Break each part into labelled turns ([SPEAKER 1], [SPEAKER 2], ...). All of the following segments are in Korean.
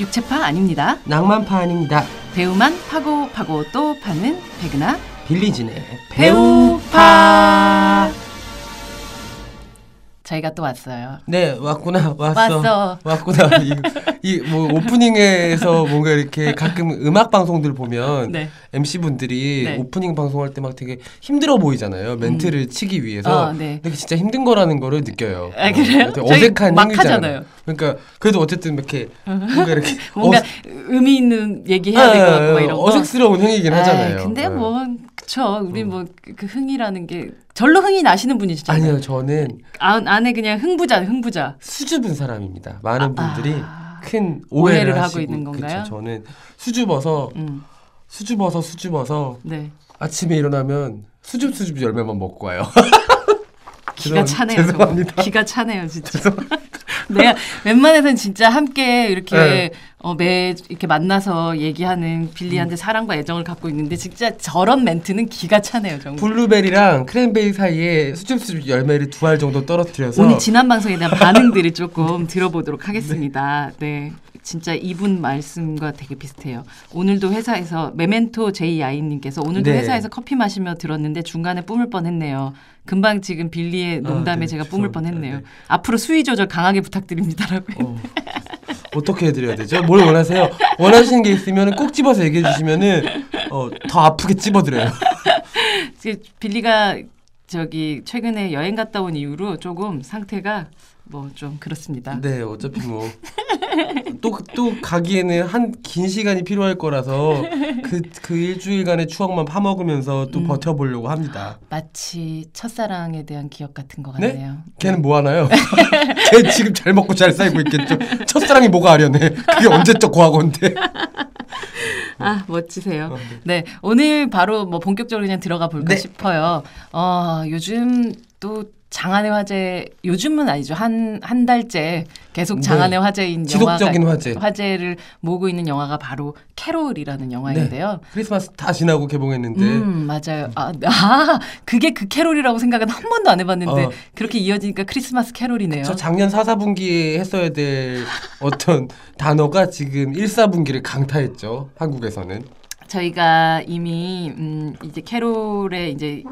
[SPEAKER 1] 육체파 아닙니다.
[SPEAKER 2] 낭만파 아닙니다.
[SPEAKER 1] 배우만 파고 파고 또 파는 백은하
[SPEAKER 2] 빌리진의
[SPEAKER 1] 배우파. 저희가 또 왔어요.
[SPEAKER 2] 네 왔구나 왔어
[SPEAKER 1] 왔어.
[SPEAKER 2] 왔구나 이뭐 오프닝에서 뭔가 이렇게 가끔 음악 방송들 보면
[SPEAKER 1] 네.
[SPEAKER 2] MC 분들이
[SPEAKER 1] 네.
[SPEAKER 2] 오프닝 방송할 때 막 되게 힘들어 보이잖아요 멘트를 치기 위해서
[SPEAKER 1] 어, 네.
[SPEAKER 2] 근데 진짜 힘든 거라는 거를 느껴요.
[SPEAKER 1] 아, 그래요?
[SPEAKER 2] 어, 어색한
[SPEAKER 1] 막
[SPEAKER 2] 행위잖아요.
[SPEAKER 1] 하잖아요.
[SPEAKER 2] 그러니까 그래도 어쨌든 이렇게 뭔가 이렇게
[SPEAKER 1] 뭔가
[SPEAKER 2] 어,
[SPEAKER 1] 의미 있는 얘기 해야 될것 같고 막 이런 거.
[SPEAKER 2] 어색스러운 행위긴 하잖아요.
[SPEAKER 1] 아이, 근데
[SPEAKER 2] 네.
[SPEAKER 1] 뭐 그쵸. 우리 뭐그 흥이라는 게 절로 흥이 나시는 분이시잖아요.
[SPEAKER 2] 아니요 저는
[SPEAKER 1] 아, 안에 그냥 흥부자, 흥부자.
[SPEAKER 2] 수줍은 사람입니다. 많은
[SPEAKER 1] 아,
[SPEAKER 2] 분들이
[SPEAKER 1] 아.
[SPEAKER 2] 큰 오해를,
[SPEAKER 1] 오해를 하고
[SPEAKER 2] 하시고,
[SPEAKER 1] 있는 건가요?
[SPEAKER 2] 그쵸, 저는 수줍어서
[SPEAKER 1] 음,
[SPEAKER 2] 수줍어서 수줍어서
[SPEAKER 1] 네.
[SPEAKER 2] 아침에 일어나면 수줍 수줍 열매만 먹고 와요.
[SPEAKER 1] 기가 차네요.
[SPEAKER 2] 죄송합니다.
[SPEAKER 1] 기가 차네요, 진짜. 내가 웬만해서는 진짜 함께 이렇게
[SPEAKER 2] 네.
[SPEAKER 1] 어, 매 이렇게 만나서 얘기하는 빌리한테 사랑과 애정을 갖고 있는데 진짜 저런 멘트는 기가 차네요, 정말.
[SPEAKER 2] 블루베리랑 크랜베리 사이에 수줍 수줍 열매를 두 알 정도 떨어뜨려서
[SPEAKER 1] 오늘 지난 방송에 대한 반응들을 조금 들어보도록 하겠습니다. 네. 진짜 이분 말씀과 되게 비슷해요. 오늘도 회사에서 메멘토 아이님께서 오늘도
[SPEAKER 2] 네.
[SPEAKER 1] 회사에서 커피 마시며 들었는데 중간에 뿜을 뻔했네요. 금방 지금 빌리의 농담에
[SPEAKER 2] 네,
[SPEAKER 1] 제가 뿜을. 뻔했네요.
[SPEAKER 2] 네.
[SPEAKER 1] 앞으로 수위 조절 강하게 부탁드립니다라고.
[SPEAKER 2] 어, 어떻게 해드려야 되죠? 뭘 원하세요? 원하시는 게 있으면 꼭 집어서 얘기해 주시면은 어, 더 아프게 집어드려요.
[SPEAKER 1] 빌리가 저기 최근에 여행 갔다 온 이후로 조금 상태가 뭐 좀 그렇습니다.
[SPEAKER 2] 네, 어차피 뭐 또 또 가기에는 한 긴 시간이 필요할 거라서 그 그 일주일간의 추억만 파먹으면서 또
[SPEAKER 1] 음.
[SPEAKER 2] 버텨보려고 합니다.
[SPEAKER 1] 마치 첫사랑에 대한 기억 같은 것
[SPEAKER 2] 네?
[SPEAKER 1] 같네요.
[SPEAKER 2] 걔는 뭐 하나요? 걔 지금 잘 먹고 잘 살고 있겠죠. 첫사랑이 뭐가 아련해? 그게 언제적 과거인데.
[SPEAKER 1] 아 멋지세요.
[SPEAKER 2] 어,
[SPEAKER 1] 네 오늘 바로 뭐 본격적으로 그냥 들어가 볼까
[SPEAKER 2] 네.
[SPEAKER 1] 싶어요. 어 요즘 또 장안의 화제 요즘은 아니죠 한 한 달째 계속
[SPEAKER 2] 네.
[SPEAKER 1] 장안의 화제인
[SPEAKER 2] 지속적인
[SPEAKER 1] 영화가
[SPEAKER 2] 화제.
[SPEAKER 1] 화제를 모으고 있는 영화가 바로 캐롤이라는 영화인데요.
[SPEAKER 2] 크리스마스 다 지나고 개봉했는데
[SPEAKER 1] 음 맞아요. 아, 아 그게 그 캐롤이라고 생각은 한 번도 안 해봤는데
[SPEAKER 2] 어.
[SPEAKER 1] 그렇게 이어지니까 크리스마스 캐롤이네요.
[SPEAKER 2] 저 작년 4, 4분기에 했어야 될 어떤 단어가 지금 1, 4분기를 강타했죠. 한국에서는.
[SPEAKER 1] 저희가 이미 음 이제 캐롤의 이제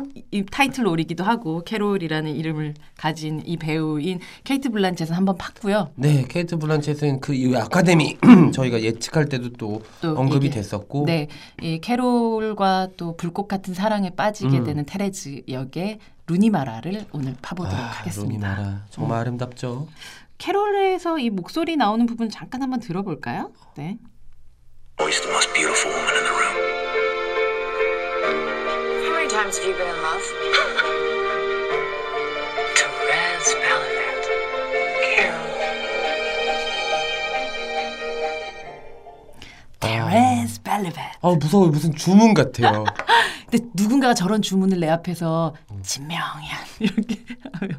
[SPEAKER 1] 타이틀롤이기도 하고 캐롤이라는 이름을 가진 이 배우인 케이트 블란쳇은 한번 팠고요.
[SPEAKER 2] 네, 케이트 블란쳇은 그 아카데미 저희가 예측할 때도 또,
[SPEAKER 1] 또
[SPEAKER 2] 언급이
[SPEAKER 1] 얘기-
[SPEAKER 2] 됐었고
[SPEAKER 1] 네, 이 캐롤과 또 불꽃 같은 사랑에 빠지게
[SPEAKER 2] 음.
[SPEAKER 1] 되는 테레즈 역의 루니마라를 오늘 파보도록
[SPEAKER 2] 아,
[SPEAKER 1] 하겠습니다.
[SPEAKER 2] 루니마라 정말 아름답죠.
[SPEAKER 1] 캐롤에서 이 목소리 나오는 부분 잠깐 한번 들어볼까요? 네.
[SPEAKER 3] Times have you been in love? Therese Ballivet. Carol.
[SPEAKER 1] 테레즈 벨리벳.
[SPEAKER 2] 아 무서워 무슨 주문 같아요.
[SPEAKER 1] 근데 누군가가 저런 주문을 내 앞에서 진명이야 이렇게 하면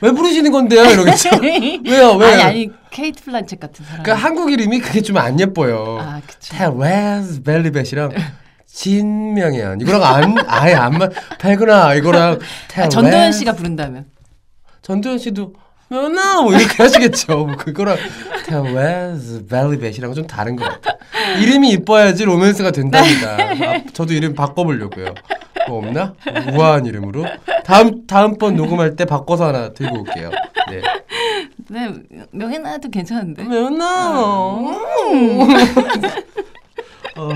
[SPEAKER 2] 왜 부르시는 건데요? 이러겠죠. 왜요? 왜?
[SPEAKER 1] 아니 아니 케이트 플란쳇 같은 사람.
[SPEAKER 2] 그러니까 한국 이름이 그게 좀 안 예뻐요.
[SPEAKER 1] 아 그쵸.
[SPEAKER 2] 테레스 벨리벳이랑 진명이야. 이거랑 안 아예 안 맞. 백은하 이거랑.
[SPEAKER 1] 아, 전도연 씨가 부른다면.
[SPEAKER 2] 전도연 씨도 면아 뭐 이렇게 하시겠죠. 뭐 그거랑 테레스 벨리벳이랑 좀 다른 것 같아. 이름이 이뻐야지 로맨스가 된답니다. 아, 저도 이름 바꿔보려고요. 뭐 없나? 우아한 이름으로 다음 다음번 녹음할 때 바꿔서 하나 들고 올게요. 네.
[SPEAKER 1] 네 명예나도 괜찮은데.
[SPEAKER 2] 면아. 어,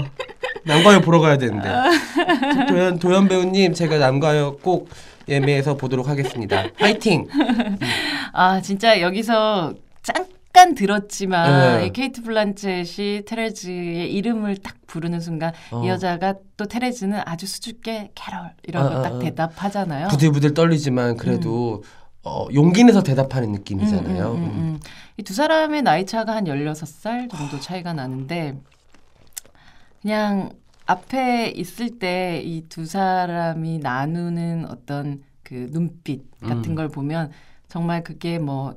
[SPEAKER 2] 남가요 보러 가야 되는데. 저 도연 도연 배우님 제가 남가요 꼭 예매해서 보도록 하겠습니다. 파이팅.
[SPEAKER 1] 아 진짜 여기서 잠깐 들었지만
[SPEAKER 2] 네.
[SPEAKER 1] 이 케이트 블란쳇이 테레즈의 이름을 딱 부르는 순간
[SPEAKER 2] 어.
[SPEAKER 1] 이 여자가 또 테레즈는 아주 수줍게 캐롤 이러고
[SPEAKER 2] 아, 아,
[SPEAKER 1] 딱
[SPEAKER 2] 아.
[SPEAKER 1] 대답하잖아요.
[SPEAKER 2] 부들부들 떨리지만 그래도 어, 용기 내서 대답하는 느낌이잖아요. 음.
[SPEAKER 1] 이두 사람의 나이 차가 한 16살 정도 차이가 나는데 그냥 앞에 있을 때 이 두 사람이 나누는 어떤 그 눈빛 같은
[SPEAKER 2] 음.
[SPEAKER 1] 걸 보면 정말 그게 뭐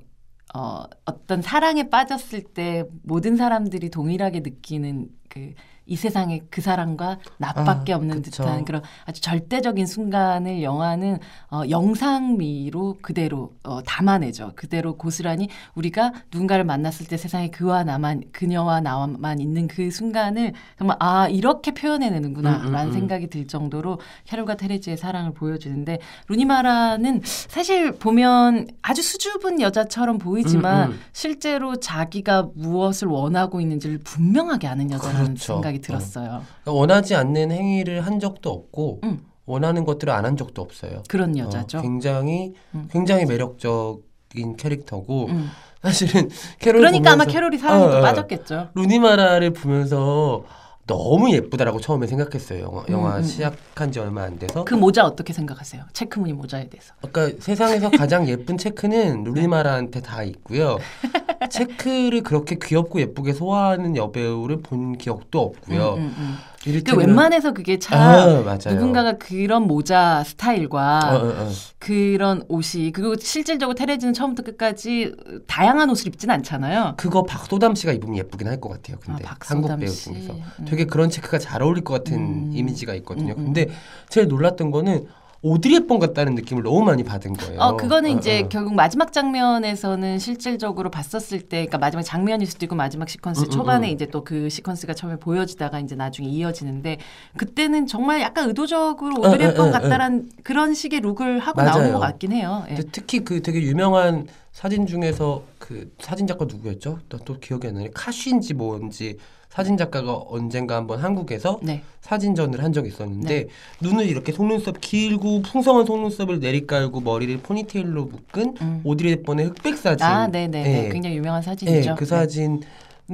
[SPEAKER 1] 어, 어떤 사랑에 빠졌을 때 모든 사람들이 동일하게 느끼는 그 이 세상에 그 사람과 나밖에
[SPEAKER 2] 아,
[SPEAKER 1] 없는
[SPEAKER 2] 그쵸.
[SPEAKER 1] 듯한 그런 아주 절대적인 순간을 영화는 어, 영상미로 그대로 어, 담아내죠. 그대로 고스란히 우리가 누군가를 만났을 때 세상에 그와 나만 그녀와 나만 있는 그 순간을 정말 아 이렇게 표현해내는구나라는
[SPEAKER 2] 음, 음, 음.
[SPEAKER 1] 생각이 들 정도로 캐롤과 테레즈의 사랑을 보여주는데 루니마라는 사실 보면 아주 수줍은 여자처럼 보이지만
[SPEAKER 2] 음, 음.
[SPEAKER 1] 실제로 자기가 무엇을 원하고 있는지를 분명하게 아는 여자라는
[SPEAKER 2] 그렇죠.
[SPEAKER 1] 생각이 들었어요.
[SPEAKER 2] 그러니까 원하지 않는 행위를 한 적도 없고
[SPEAKER 1] 음.
[SPEAKER 2] 원하는 것들을 안 한 적도 없어요.
[SPEAKER 1] 그런
[SPEAKER 2] 어,
[SPEAKER 1] 여자죠.
[SPEAKER 2] 굉장히
[SPEAKER 1] 음.
[SPEAKER 2] 굉장히 매력적인 캐릭터고
[SPEAKER 1] 음.
[SPEAKER 2] 사실은 캐롤
[SPEAKER 1] 그러니까 아마
[SPEAKER 2] 보면서-
[SPEAKER 1] 캐롤이 사랑에
[SPEAKER 2] 어,
[SPEAKER 1] 또
[SPEAKER 2] 어.
[SPEAKER 1] 빠졌겠죠.
[SPEAKER 2] 루니마라를 보면서 너무 예쁘다라고 처음에 생각했어요. 영화, 영화
[SPEAKER 1] 음, 음.
[SPEAKER 2] 시작한 지 얼마 안 돼서.
[SPEAKER 1] 그 모자 어떻게 생각하세요? 체크무늬 모자에 대해서.
[SPEAKER 2] 그러니까 세상에서 가장 예쁜 체크는 루니마라한테 다 있고요. 체크를 그렇게 귀엽고 예쁘게 소화하는 여배우를 본 기억도 없고요.
[SPEAKER 1] 음, 음, 음. 그
[SPEAKER 2] 이를테면-
[SPEAKER 1] 웬만해서 그게 참
[SPEAKER 2] 아.
[SPEAKER 1] 누군가가 그런 모자 스타일과
[SPEAKER 2] 어, 어, 어.
[SPEAKER 1] 그런 옷이 그리고 실질적으로 테레즈는 처음부터 끝까지 다양한 옷을 입진 않잖아요.
[SPEAKER 2] 그거 박소담 씨가 입으면 예쁘긴 할 것 같아요. 근데
[SPEAKER 1] 아,
[SPEAKER 2] 한국 배우
[SPEAKER 1] 씨.
[SPEAKER 2] 중에서
[SPEAKER 1] 음.
[SPEAKER 2] 되게 그런 체크가 잘 어울릴 것 같은
[SPEAKER 1] 음.
[SPEAKER 2] 이미지가 있거든요.
[SPEAKER 1] 음, 음.
[SPEAKER 2] 근데 제일 놀랐던 거는 오드리 헵번 같다는 느낌을 너무 많이 받은 거예요.
[SPEAKER 1] 어, 그거는
[SPEAKER 2] 어,
[SPEAKER 1] 이제
[SPEAKER 2] 어.
[SPEAKER 1] 결국 마지막 장면에서는 실질적으로 봤었을 때, 그러니까 마지막 장면일 수도 있고 마지막 시퀀스
[SPEAKER 2] 음, 음,
[SPEAKER 1] 초반에
[SPEAKER 2] 음.
[SPEAKER 1] 이제 또 그 시퀀스가 처음에 보여지다가 이제 나중에 이어지는데 그때는 정말 약간 의도적으로
[SPEAKER 2] 어,
[SPEAKER 1] 오드리
[SPEAKER 2] 어,
[SPEAKER 1] 헵번
[SPEAKER 2] 어,
[SPEAKER 1] 같다란 그런 식의 look을 하고
[SPEAKER 2] 맞아요.
[SPEAKER 1] 나오는 것 같긴 해요. 예.
[SPEAKER 2] 특히 그 되게 유명한 사진 중에서 그 사진 작가 누구였죠? 또, 또 기억이 안 나네. 카쉬인지 뭔지 사진 작가가 언젠가 한번 한국에서
[SPEAKER 1] 네.
[SPEAKER 2] 사진전을 한 적이 있었는데 눈을 이렇게 속눈썹 길고 풍성한 속눈썹을 내리깔고 머리를 포니테일로 묶은
[SPEAKER 1] 음.
[SPEAKER 2] 오드리 헵번의 흑백 사진.
[SPEAKER 1] 아, 네네.
[SPEAKER 2] 예.
[SPEAKER 1] 굉장히 유명한
[SPEAKER 2] 예,
[SPEAKER 1] 사진이죠.
[SPEAKER 2] 그
[SPEAKER 1] 네.
[SPEAKER 2] 사진에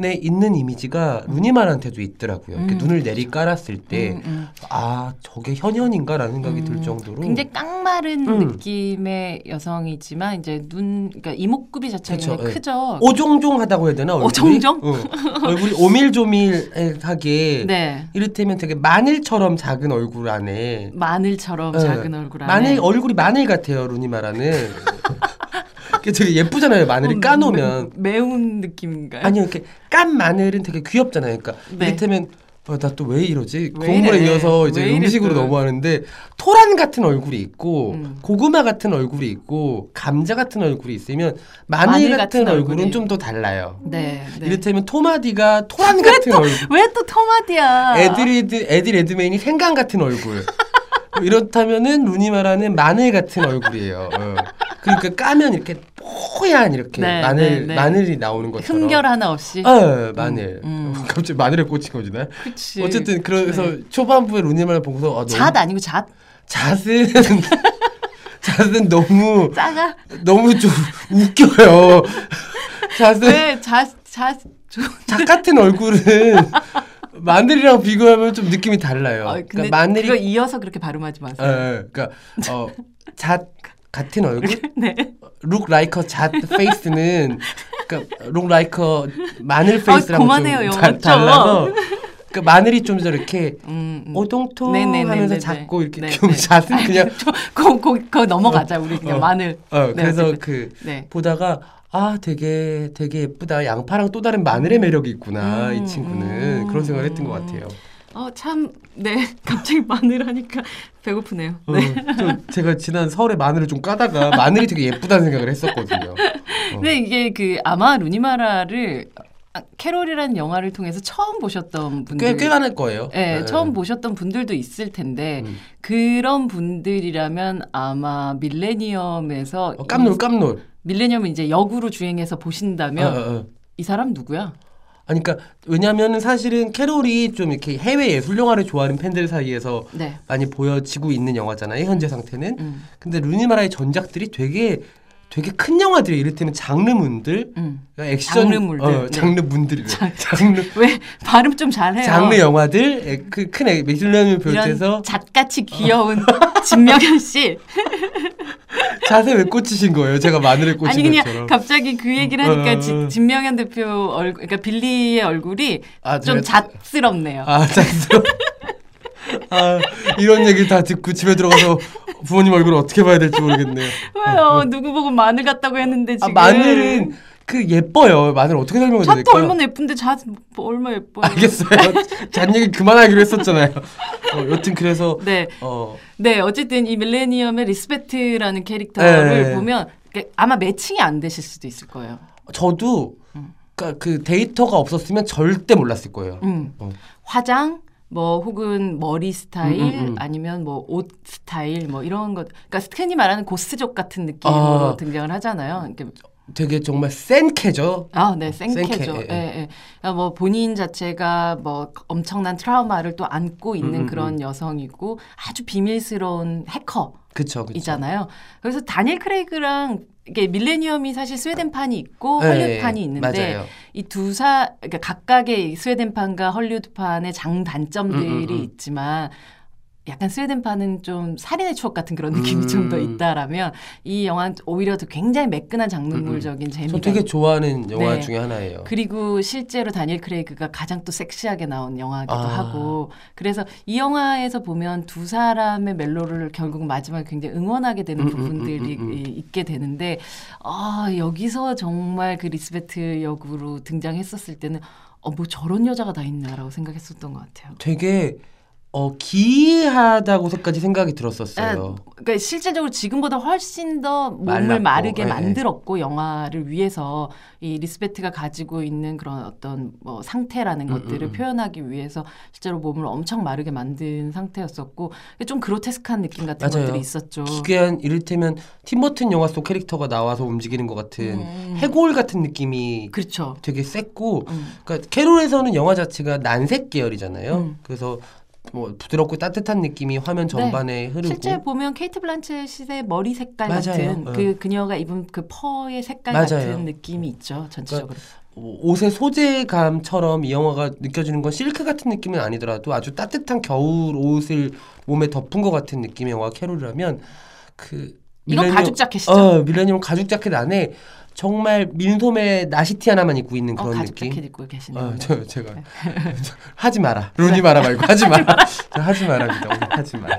[SPEAKER 2] 있는 이미지가 루니말한테도 있더라고요. 이렇게
[SPEAKER 1] 음.
[SPEAKER 2] 눈을 내리 깔았을 때,
[SPEAKER 1] 음, 음.
[SPEAKER 2] 아, 저게 현현인가라는 생각이 들
[SPEAKER 1] 음,
[SPEAKER 2] 정도로.
[SPEAKER 1] 굉장히 깡마른
[SPEAKER 2] 음.
[SPEAKER 1] 느낌의 여성이지만 이제 눈 그러니까 이목구비 자체가
[SPEAKER 2] 그쵸, 예.
[SPEAKER 1] 크죠.
[SPEAKER 2] 오종종하다고 해야 되나? 얼굴이?
[SPEAKER 1] 오종종?
[SPEAKER 2] 응. 얼굴이 오밀조밀하게.
[SPEAKER 1] 네.
[SPEAKER 2] 이를테면 되게 마늘처럼 작은 얼굴 안에.
[SPEAKER 1] 마늘처럼
[SPEAKER 2] 예.
[SPEAKER 1] 작은 얼굴 안에
[SPEAKER 2] 마늘, 얼굴이 마늘 같아요, 루니마라는. 되게 예쁘잖아요, 마늘이
[SPEAKER 1] 어,
[SPEAKER 2] 까놓으면.
[SPEAKER 1] 매, 매운 느낌인가요?
[SPEAKER 2] 아니요, 이렇게 깐 마늘은 되게 귀엽잖아요. 그러니까
[SPEAKER 1] 네.
[SPEAKER 2] 이를테면 어, 나 또 왜 이러지?
[SPEAKER 1] 왜
[SPEAKER 2] 국물에
[SPEAKER 1] 이래?
[SPEAKER 2] 이어서 이제
[SPEAKER 1] 왜 이래
[SPEAKER 2] 음식으로
[SPEAKER 1] 또?
[SPEAKER 2] 넘어가는데 토란 같은 얼굴이 있고
[SPEAKER 1] 음.
[SPEAKER 2] 고구마 같은 얼굴이 있고 감자 같은 얼굴이 있으면 마늘,
[SPEAKER 1] 마늘
[SPEAKER 2] 같은,
[SPEAKER 1] 같은
[SPEAKER 2] 얼굴은
[SPEAKER 1] 얼굴이.
[SPEAKER 2] 좀더 달라요.
[SPEAKER 1] 네. 네.
[SPEAKER 2] 이를테면 톰 하디가 토란 같은 얼굴,
[SPEAKER 1] 왜 또 톰 하디야?
[SPEAKER 2] 에드리드 에디 레드메인이 생강 같은 얼굴. 뭐 이렇다면은 루니마라는 마늘 같은 얼굴이에요. 어. 그러니까 까면 이렇게 뽀얀 이렇게
[SPEAKER 1] 네,
[SPEAKER 2] 마늘
[SPEAKER 1] 네, 네.
[SPEAKER 2] 마늘이 나오는 것처럼.
[SPEAKER 1] 흠결 하나 없이.
[SPEAKER 2] 아, 마늘.
[SPEAKER 1] 음.
[SPEAKER 2] 갑자기 마늘에 꽂힌 거지나. 어쨌든 그래서
[SPEAKER 1] 네.
[SPEAKER 2] 초반부에 루니 마라를 보고서 아,
[SPEAKER 1] 잣 아니고 잣
[SPEAKER 2] 잣은 잣은 너무
[SPEAKER 1] 작아
[SPEAKER 2] 너무 좀 웃겨요. 잣은
[SPEAKER 1] 왜잣잣
[SPEAKER 2] 잣 같은 얼굴은 마늘이랑 비교하면 좀 느낌이 달라요.
[SPEAKER 1] 아, 근데
[SPEAKER 2] 그러니까 마늘이
[SPEAKER 1] 이어서 그렇게 발음하지
[SPEAKER 2] 어,
[SPEAKER 1] 마세요.
[SPEAKER 2] 어, 그러니까 어, 잣 같은 얼굴
[SPEAKER 1] 네.
[SPEAKER 2] look like a 잣 face는 그러니까 look like a 마늘 face랑
[SPEAKER 1] 아, 그만해요,
[SPEAKER 2] 좀 다-
[SPEAKER 1] 좀.
[SPEAKER 2] 달라서 그러니까 마늘이 좀더 이렇게
[SPEAKER 1] 음, 음.
[SPEAKER 2] 오동통
[SPEAKER 1] 네네네네네.
[SPEAKER 2] 하면서 작고 이렇게
[SPEAKER 1] 네,
[SPEAKER 2] 좀
[SPEAKER 1] 네.
[SPEAKER 2] 잣은 그냥
[SPEAKER 1] 거, 거, 거 넘어가자 우리 그냥
[SPEAKER 2] 어.
[SPEAKER 1] 마늘.
[SPEAKER 2] 어
[SPEAKER 1] 네,
[SPEAKER 2] 그래서. 그
[SPEAKER 1] 네.
[SPEAKER 2] 보다가 아 되게 되게 예쁘다 양파랑 또 다른 마늘의 매력이 있구나 이
[SPEAKER 1] 음,
[SPEAKER 2] 친구는
[SPEAKER 1] 음,
[SPEAKER 2] 그런 생각을 했던 것
[SPEAKER 1] 음.
[SPEAKER 2] 같아요.
[SPEAKER 1] 어, 참, 네. 갑자기 마늘 하니까 배고프네요.
[SPEAKER 2] 어,
[SPEAKER 1] 네.
[SPEAKER 2] 좀 제가 지난 설에 마늘을 좀 까다가 마늘이 되게 예쁘다는 생각을 했었거든요. 어.
[SPEAKER 1] 근데 이게 그 아마 루니마라를 아, 캐롤이라는 영화를 통해서 처음 보셨던 분들.
[SPEAKER 2] 꽤, 꽤 많을 거예요.
[SPEAKER 1] 네,
[SPEAKER 2] 네.
[SPEAKER 1] 처음 보셨던 분들도 있을 텐데
[SPEAKER 2] 음.
[SPEAKER 1] 그런 분들이라면 아마 밀레니엄에서
[SPEAKER 2] 어, 깜놀
[SPEAKER 1] 이-
[SPEAKER 2] 깜놀.
[SPEAKER 1] 밀레니엄을 이제 역으로 주행해서 보신다면
[SPEAKER 2] 어, 어, 어.
[SPEAKER 1] 이 사람 누구야?
[SPEAKER 2] 아니 그러니까 왜냐하면은 사실은 캐롤이 좀 이렇게 해외 예술 영화를 좋아하는 팬들 사이에서
[SPEAKER 1] 네.
[SPEAKER 2] 많이 보여지고 있는 영화잖아요 현재 상태는.
[SPEAKER 1] 음,
[SPEAKER 2] 근데 루니마라의 전작들이 되게 되게 큰 영화들이 이를테면 장르문들,
[SPEAKER 1] 음.
[SPEAKER 2] 그러니까 액션,
[SPEAKER 1] 장르물들.
[SPEAKER 2] 어,
[SPEAKER 1] 네.
[SPEAKER 2] 장르문들, 장르
[SPEAKER 1] 왜 발음 좀 잘해요?
[SPEAKER 2] 장르 영화들, 그큰 미술관을 비롯해서
[SPEAKER 1] 이런 잣같이 귀여운 진명현 씨.
[SPEAKER 2] 자세 왜 꽂히신 거예요? 제가 마늘에 꽂힌
[SPEAKER 1] 아니 그냥
[SPEAKER 2] 것처럼.
[SPEAKER 1] 갑자기 그 얘기를 하니까
[SPEAKER 2] 어,
[SPEAKER 1] 지-
[SPEAKER 2] 어.
[SPEAKER 1] 진명현 대표 얼굴, 그러니까 빌리의 얼굴이
[SPEAKER 2] 아,
[SPEAKER 1] 좀
[SPEAKER 2] 제가-
[SPEAKER 1] 잣스럽네요.
[SPEAKER 2] 아, 자세로. 아, 이런 얘기 다 듣고 집에 들어가서 부모님 얼굴을 어떻게 봐야 될지 모르겠네요.
[SPEAKER 1] 왜요? 누구 보고 마늘 같다고 했는데
[SPEAKER 2] 아,
[SPEAKER 1] 지금.
[SPEAKER 2] 마늘은 그 예뻐요. 마늘 어떻게 설명해야
[SPEAKER 1] 잣도
[SPEAKER 2] 될까요?
[SPEAKER 1] 얼마나 예쁜데 잣 뭐 얼마 예뻐요.
[SPEAKER 2] 알겠어요. 잣 얘기 그만하기로 했었잖아요. 어, 여튼 그래서
[SPEAKER 1] 네.
[SPEAKER 2] 어
[SPEAKER 1] 네, 어쨌든 이 밀레니엄의 리스베트라는 캐릭터를
[SPEAKER 2] 네.
[SPEAKER 1] 보면 아마 매칭이 안 되실 수도 있을 거예요.
[SPEAKER 2] 저도
[SPEAKER 1] 음.
[SPEAKER 2] 그러니까 그 데이터가 없었으면 절대 몰랐을 거예요.
[SPEAKER 1] 음.
[SPEAKER 2] 어.
[SPEAKER 1] 화장 뭐 혹은 머리 스타일
[SPEAKER 2] 음, 음, 음.
[SPEAKER 1] 아니면 뭐 옷 스타일 뭐 이런 것 그러니까 흔히 말하는 goth족 같은 느낌으로
[SPEAKER 2] 아.
[SPEAKER 1] 등장을 하잖아요. 이렇게
[SPEAKER 2] 되게 정말 센 캐죠.
[SPEAKER 1] 아, 네, 생캐죠.
[SPEAKER 2] 생캐,
[SPEAKER 1] 예,
[SPEAKER 2] 예,
[SPEAKER 1] 예. 아, 뭐 본인 자체가 뭐 엄청난 트라우마를 또 안고 있는
[SPEAKER 2] 음, 음,
[SPEAKER 1] 그런 여성이고 아주 비밀스러운 해커.
[SPEAKER 2] 그쵸, 그쵸.
[SPEAKER 1] 이잖아요. 그래서 다니엘 크레이그랑 이게 밀레니엄이 사실 스웨덴판이 있고
[SPEAKER 2] 네,
[SPEAKER 1] 헐리우드판이 있는데. 이 두사 그러니까 각각의 스웨덴판과 헐리우드판의 장단점들이
[SPEAKER 2] 음, 음, 음.
[SPEAKER 1] 있지만 약간 스웨덴판은 좀 살인의 추억 같은 그런 느낌이
[SPEAKER 2] 음.
[SPEAKER 1] 좀더 있다라면 이 영화는 오히려 더 굉장히 매끈한 장르물적인 재미가
[SPEAKER 2] 저 되게 좋아하는 영화
[SPEAKER 1] 네.
[SPEAKER 2] 중에 하나예요.
[SPEAKER 1] 그리고 실제로 다니엘 크레이그가 가장 또 섹시하게 나온 영화기도
[SPEAKER 2] 아.
[SPEAKER 1] 하고 그래서 이 영화에서 보면 두 사람의 멜로를 결국 마지막에 굉장히 응원하게 되는
[SPEAKER 2] 음, 음,
[SPEAKER 1] 부분들이
[SPEAKER 2] 음, 음, 음.
[SPEAKER 1] 이- 있게 되는데 아 여기서 정말 그 리스베트 역으로 등장했었을 때는 어 뭐 저런 여자가 다 있나라고 생각했었던 것 같아요.
[SPEAKER 2] 되게 어 기이하다고까지 생각이 들었었어요.
[SPEAKER 1] 아, 그러니까 실질적으로 지금보다 훨씬 더 몸을
[SPEAKER 2] 말랐고,
[SPEAKER 1] 마르게
[SPEAKER 2] 예, 예.
[SPEAKER 1] 만들었고 영화를 위해서 이 리스베트가 가지고 있는 그런 어떤 뭐 상태라는
[SPEAKER 2] 음,
[SPEAKER 1] 것들을
[SPEAKER 2] 음, 음.
[SPEAKER 1] 표현하기 위해서 실제로 몸을 엄청 마르게 만든 상태였었고 좀 그로테스크한 느낌 같은
[SPEAKER 2] 맞아요.
[SPEAKER 1] 것들이 있었죠.
[SPEAKER 2] 기괴한 이를테면 팀버튼 영화 속 캐릭터가 나와서 움직이는 것 같은
[SPEAKER 1] 음.
[SPEAKER 2] 해골 같은 느낌이
[SPEAKER 1] 그렇죠.
[SPEAKER 2] 되게 셌고
[SPEAKER 1] 음.
[SPEAKER 2] 그러니까 캐롤에서는 영화 자체가 난색 계열이잖아요.
[SPEAKER 1] 음.
[SPEAKER 2] 그래서 뭐 부드럽고 따뜻한 느낌이 화면 전반에 흐르고
[SPEAKER 1] 네. 실제 보면 케이트 블란쳇의 머리 색깔
[SPEAKER 2] 맞아요.
[SPEAKER 1] 같은
[SPEAKER 2] 어.
[SPEAKER 1] 그 그녀가 입은 그 펄의 색깔
[SPEAKER 2] 맞아요.
[SPEAKER 1] 같은 느낌이 있죠. 전체적으로.
[SPEAKER 2] 옷의 소재감처럼 이 영화가 느껴지는 건 실크 같은 느낌은 아니더라도 아주 따뜻한 겨울 옷을 몸에 덮은 것 같은 느낌의 영화 캐롤이라면 그
[SPEAKER 1] 이건 가죽 자켓이죠.
[SPEAKER 2] 어, 밀레니엄 가죽 자켓 안에 정말 민소매 나시티 하나만 입고 있는
[SPEAKER 1] 어,
[SPEAKER 2] 그런
[SPEAKER 1] 가죽
[SPEAKER 2] 느낌.
[SPEAKER 1] 자켓 입고 계시네요.
[SPEAKER 2] 어, 저 제가 하지 마라. 루니 마라 말고 하지 마라. 저 하지. 오늘 하지 마라.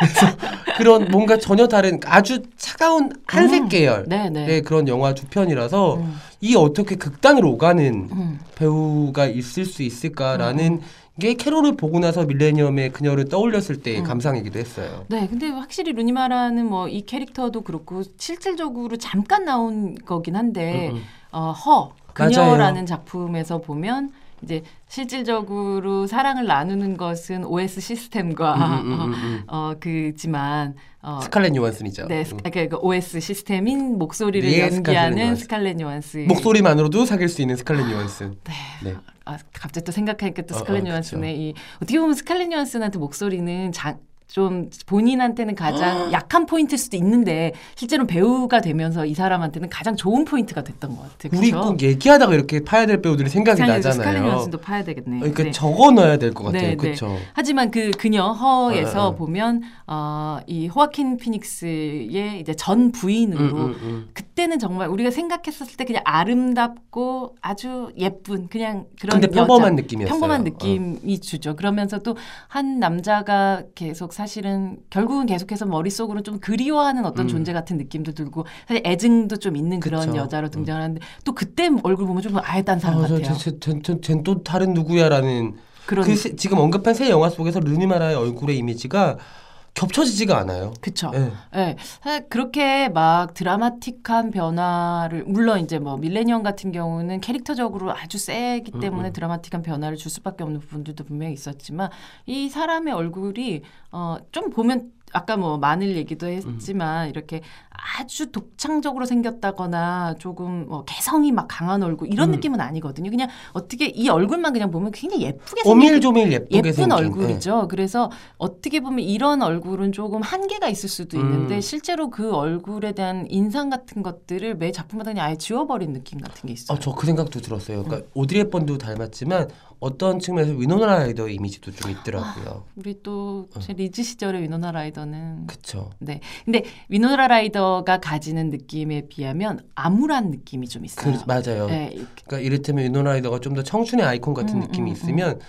[SPEAKER 2] 그래서 그런 뭔가 전혀 다른 아주 차가운 한색
[SPEAKER 1] 음,
[SPEAKER 2] 계열의
[SPEAKER 1] 네네.
[SPEAKER 2] 그런 영화 두 편이라서
[SPEAKER 1] 음.
[SPEAKER 2] 이 어떻게 극단으로 오가는
[SPEAKER 1] 음.
[SPEAKER 2] 배우가 있을 수 있을까라는 게 캐롤을 보고 나서 밀레니엄의 그녀를 떠올렸을 때의
[SPEAKER 1] 음.
[SPEAKER 2] 감상이기도 했어요.
[SPEAKER 1] 네, 근데 확실히 루니마라는 뭐 이 캐릭터도 그렇고 실질적으로 잠깐 나온 거긴 한데
[SPEAKER 2] 음, 음.
[SPEAKER 1] 어, 허
[SPEAKER 2] 맞아요.
[SPEAKER 1] 그녀라는 작품에서 보면 이제 실질적으로 사랑을 나누는 것은 OS 시스템과
[SPEAKER 2] 음, 음, 음, 음.
[SPEAKER 1] 어 그지만 어
[SPEAKER 2] 스칼렛 요한슨이죠.
[SPEAKER 1] 네, 스- 그러니까 그 OS 시스템인 목소리를
[SPEAKER 2] 네,
[SPEAKER 1] 연기하는
[SPEAKER 2] 스칼렛 요한슨. 목소리만으로도 사귈 수 있는 스칼렛 요한슨.
[SPEAKER 1] 네.
[SPEAKER 2] 네.
[SPEAKER 1] 아, 갑자기 또 생각하니까 또
[SPEAKER 2] 어,
[SPEAKER 1] 스칼렛
[SPEAKER 2] 어,
[SPEAKER 1] 요한슨의 이 어떻게 보면 스칼렛 요한슨한테 목소리는 자, 좀 본인한테는 가장 약한 포인트일 수도 있는데 실제로 배우가 되면서 이 사람한테는 가장 좋은 포인트가 됐던 것 같아요.
[SPEAKER 2] 우리? 꼭 얘기하다가 이렇게 파야 될 배우들이 생각이
[SPEAKER 1] 스칼렛
[SPEAKER 2] 나잖아요.
[SPEAKER 1] 요한슨도 파야 되겠네.
[SPEAKER 2] 그러니까
[SPEAKER 1] 네.
[SPEAKER 2] 적어 넣어야 될 것 같아요.
[SPEAKER 1] 네, 네.
[SPEAKER 2] 그렇죠.
[SPEAKER 1] 하지만 그 그녀 허에서
[SPEAKER 2] 어, 어.
[SPEAKER 1] 보면 어, 이 호아킨 피닉스의 이제 전 부인으로
[SPEAKER 2] 음, 음, 음.
[SPEAKER 1] 그때는 정말 우리가 생각했었을 때 그냥 아름답고 아주 예쁜 그냥 그런
[SPEAKER 2] 근데 평범한 느낌이었어요.
[SPEAKER 1] 평범한
[SPEAKER 2] 어.
[SPEAKER 1] 느낌이 주죠. 그러면서도 한 남자가 계속 사실은 결국은 계속해서 머릿속으로 좀 그리워하는 어떤
[SPEAKER 2] 음.
[SPEAKER 1] 존재 같은 느낌도 들고 사실 애증도 좀 있는 그런
[SPEAKER 2] 그쵸.
[SPEAKER 1] 여자로
[SPEAKER 2] 음.
[SPEAKER 1] 등장하는데 또 그때 얼굴 보면 좀 아예 딴 사람
[SPEAKER 2] 아, 저,
[SPEAKER 1] 같아요.
[SPEAKER 2] 쟨또 다른 누구야라는
[SPEAKER 1] 그런
[SPEAKER 2] 그 세- 지금 언급한 세 영화 속에서 루니마라의 얼굴의 이미지가 겹쳐지지가 않아요. 예.
[SPEAKER 1] 예. 사실 그렇게 막 드라마틱한 변화를 물론 이제 뭐 밀레니엄 같은 경우는 캐릭터적으로 아주 세기 때문에
[SPEAKER 2] 음.
[SPEAKER 1] 드라마틱한 변화를 줄 수밖에 없는 부분들도 분명히 있었지만 이 사람의 얼굴이 어 좀 보면 아까 뭐 마늘 얘기도 했지만 이렇게 아주 독창적으로 생겼다거나 조금 뭐 개성이 막 강한 얼굴 이런
[SPEAKER 2] 음.
[SPEAKER 1] 느낌은 아니거든요. 그냥 어떻게 이 얼굴만 그냥 보면 굉장히 예쁘게
[SPEAKER 2] 오밀조밀 예쁘게
[SPEAKER 1] 예쁜
[SPEAKER 2] 생긴
[SPEAKER 1] 얼굴이죠. 그래서 어떻게 보면 이런 얼굴은 조금 한계가 있을 수도 있는데
[SPEAKER 2] 음.
[SPEAKER 1] 실제로 그 얼굴에 대한 인상 같은 것들을 매 작품마다 그냥 아예 지워버린 느낌 같은 게 있어요.
[SPEAKER 2] 어, 저그 생각도 들었어요.
[SPEAKER 1] 음.
[SPEAKER 2] 그러니까 오드리 헵번도 닮았지만 어떤 측면에서 위노나 라이더 이미지도 좀 있더라고요.
[SPEAKER 1] 우리 또
[SPEAKER 2] 어.
[SPEAKER 1] 제 리즈 시절의 위노나 라이더는
[SPEAKER 2] 그쵸.
[SPEAKER 1] 네. 근데 위노나 라이더가 가지는 느낌에 비하면 암울한 느낌이 좀
[SPEAKER 2] 그,
[SPEAKER 1] 있어요.
[SPEAKER 2] 맞아요.
[SPEAKER 1] 네,
[SPEAKER 2] 그러니까 이를테면 위노나 라이더가 좀 더 청춘의 아이콘 같은
[SPEAKER 1] 음,
[SPEAKER 2] 느낌이
[SPEAKER 1] 음,
[SPEAKER 2] 있으면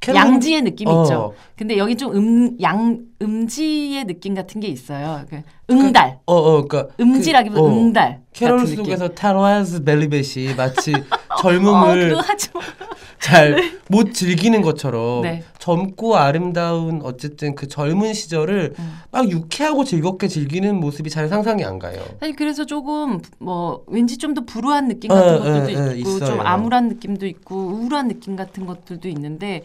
[SPEAKER 2] 캐롤-
[SPEAKER 1] 양지의 느낌 이
[SPEAKER 2] 어.
[SPEAKER 1] 있죠. 근데 여기 좀 음, 양, 음지의 느낌 같은 게 있어요. 그 응달.
[SPEAKER 2] 어, 어, 그러니까
[SPEAKER 1] 음지라기보다
[SPEAKER 2] 그, 어,
[SPEAKER 1] 응달.
[SPEAKER 2] 캐롤
[SPEAKER 1] 느낌.
[SPEAKER 2] 속에서 타로아스 벨리벳이 마치
[SPEAKER 1] 어,
[SPEAKER 2] 젊음을
[SPEAKER 1] 마.
[SPEAKER 2] 잘못 즐기는 것처럼
[SPEAKER 1] 네.
[SPEAKER 2] 젊고 아름다운 어쨌든 그 젊은 시절을
[SPEAKER 1] 음.
[SPEAKER 2] 막 유쾌하고 즐겁게 즐기는 모습이 잘 상상이 안 가요.
[SPEAKER 1] 사실 그래서 조금 뭐 왠지 좀 더 불우한 느낌
[SPEAKER 2] 어,
[SPEAKER 1] 같은
[SPEAKER 2] 어,
[SPEAKER 1] 것들도
[SPEAKER 2] 어,
[SPEAKER 1] 있고
[SPEAKER 2] 있어요.
[SPEAKER 1] 좀 암울한 느낌도 있고 우울한 느낌 같은 것들도 있는데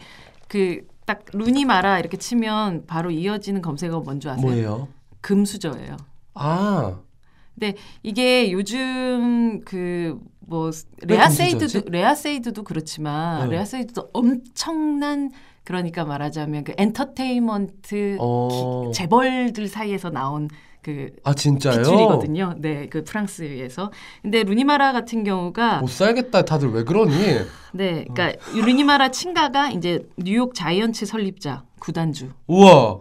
[SPEAKER 1] 그 딱 루니 마라 이렇게 치면 바로 이어지는 검색어 뭔지 아세요?
[SPEAKER 2] 뭐예요?
[SPEAKER 1] 금수저예요.
[SPEAKER 2] 아,
[SPEAKER 1] 근데 이게 요즘 그
[SPEAKER 2] 뭐왜
[SPEAKER 1] 레아 세이두도? 레아 세이두도 그렇지만
[SPEAKER 2] 네.
[SPEAKER 1] 레아 세이두도 엄청난 그러니까 말하자면 그 엔터테인먼트
[SPEAKER 2] 어.
[SPEAKER 1] 기- 재벌들 사이에서 나온
[SPEAKER 2] 그아 진짜요?
[SPEAKER 1] 핏줄이거든요. 네, 그 프랑스에서. 근데 루니마라 같은 경우가
[SPEAKER 2] 못 살겠다. 다들 왜 그러니?
[SPEAKER 1] 네, 그러니까 루니마라 친가가 이제 뉴욕 자이언츠 설립자 구단주
[SPEAKER 2] 우와.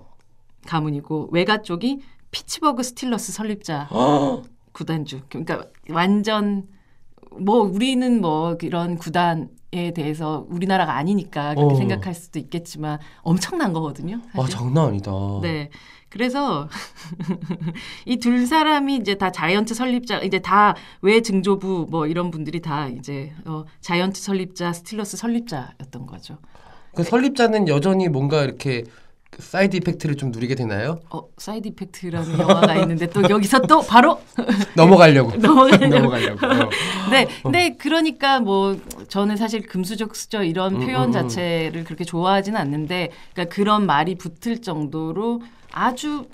[SPEAKER 1] 가문이고 외가 쪽이 피츠버그 스틸러스 설립자
[SPEAKER 2] 아,
[SPEAKER 1] 구단주. 그러니까 완전 뭐 우리는 뭐 이런 구단 에 대해서 우리나라가 아니니까 그렇게
[SPEAKER 2] 어.
[SPEAKER 1] 생각할 수도 있겠지만 엄청난 거거든요.
[SPEAKER 2] 와
[SPEAKER 1] 사실.
[SPEAKER 2] 장난 아니다.
[SPEAKER 1] 네. 그래서 이 둘 사람이 이제 다 자이언트 설립자 이제 다외 증조부 뭐 이런 분들이 다 이제 어, 자이언트 설립자 스틸러스 설립자였던 거죠.
[SPEAKER 2] 그 설립자는 여전히 뭔가 이렇게 그 side effect를 좀 누리게 되나요?
[SPEAKER 1] 어 side effect라는 영화가 있는데 또 여기서 또 바로
[SPEAKER 2] 넘어가려고.
[SPEAKER 1] 넘어가려고.
[SPEAKER 2] 어.
[SPEAKER 1] 네, 근데 그러니까 뭐 저는 사실 금수저 수저 이런
[SPEAKER 2] 음,
[SPEAKER 1] 표현
[SPEAKER 2] 음, 음.
[SPEAKER 1] 자체를 그렇게 좋아하지는 않는데, 그러니까 그런 말이 붙을 정도로 아주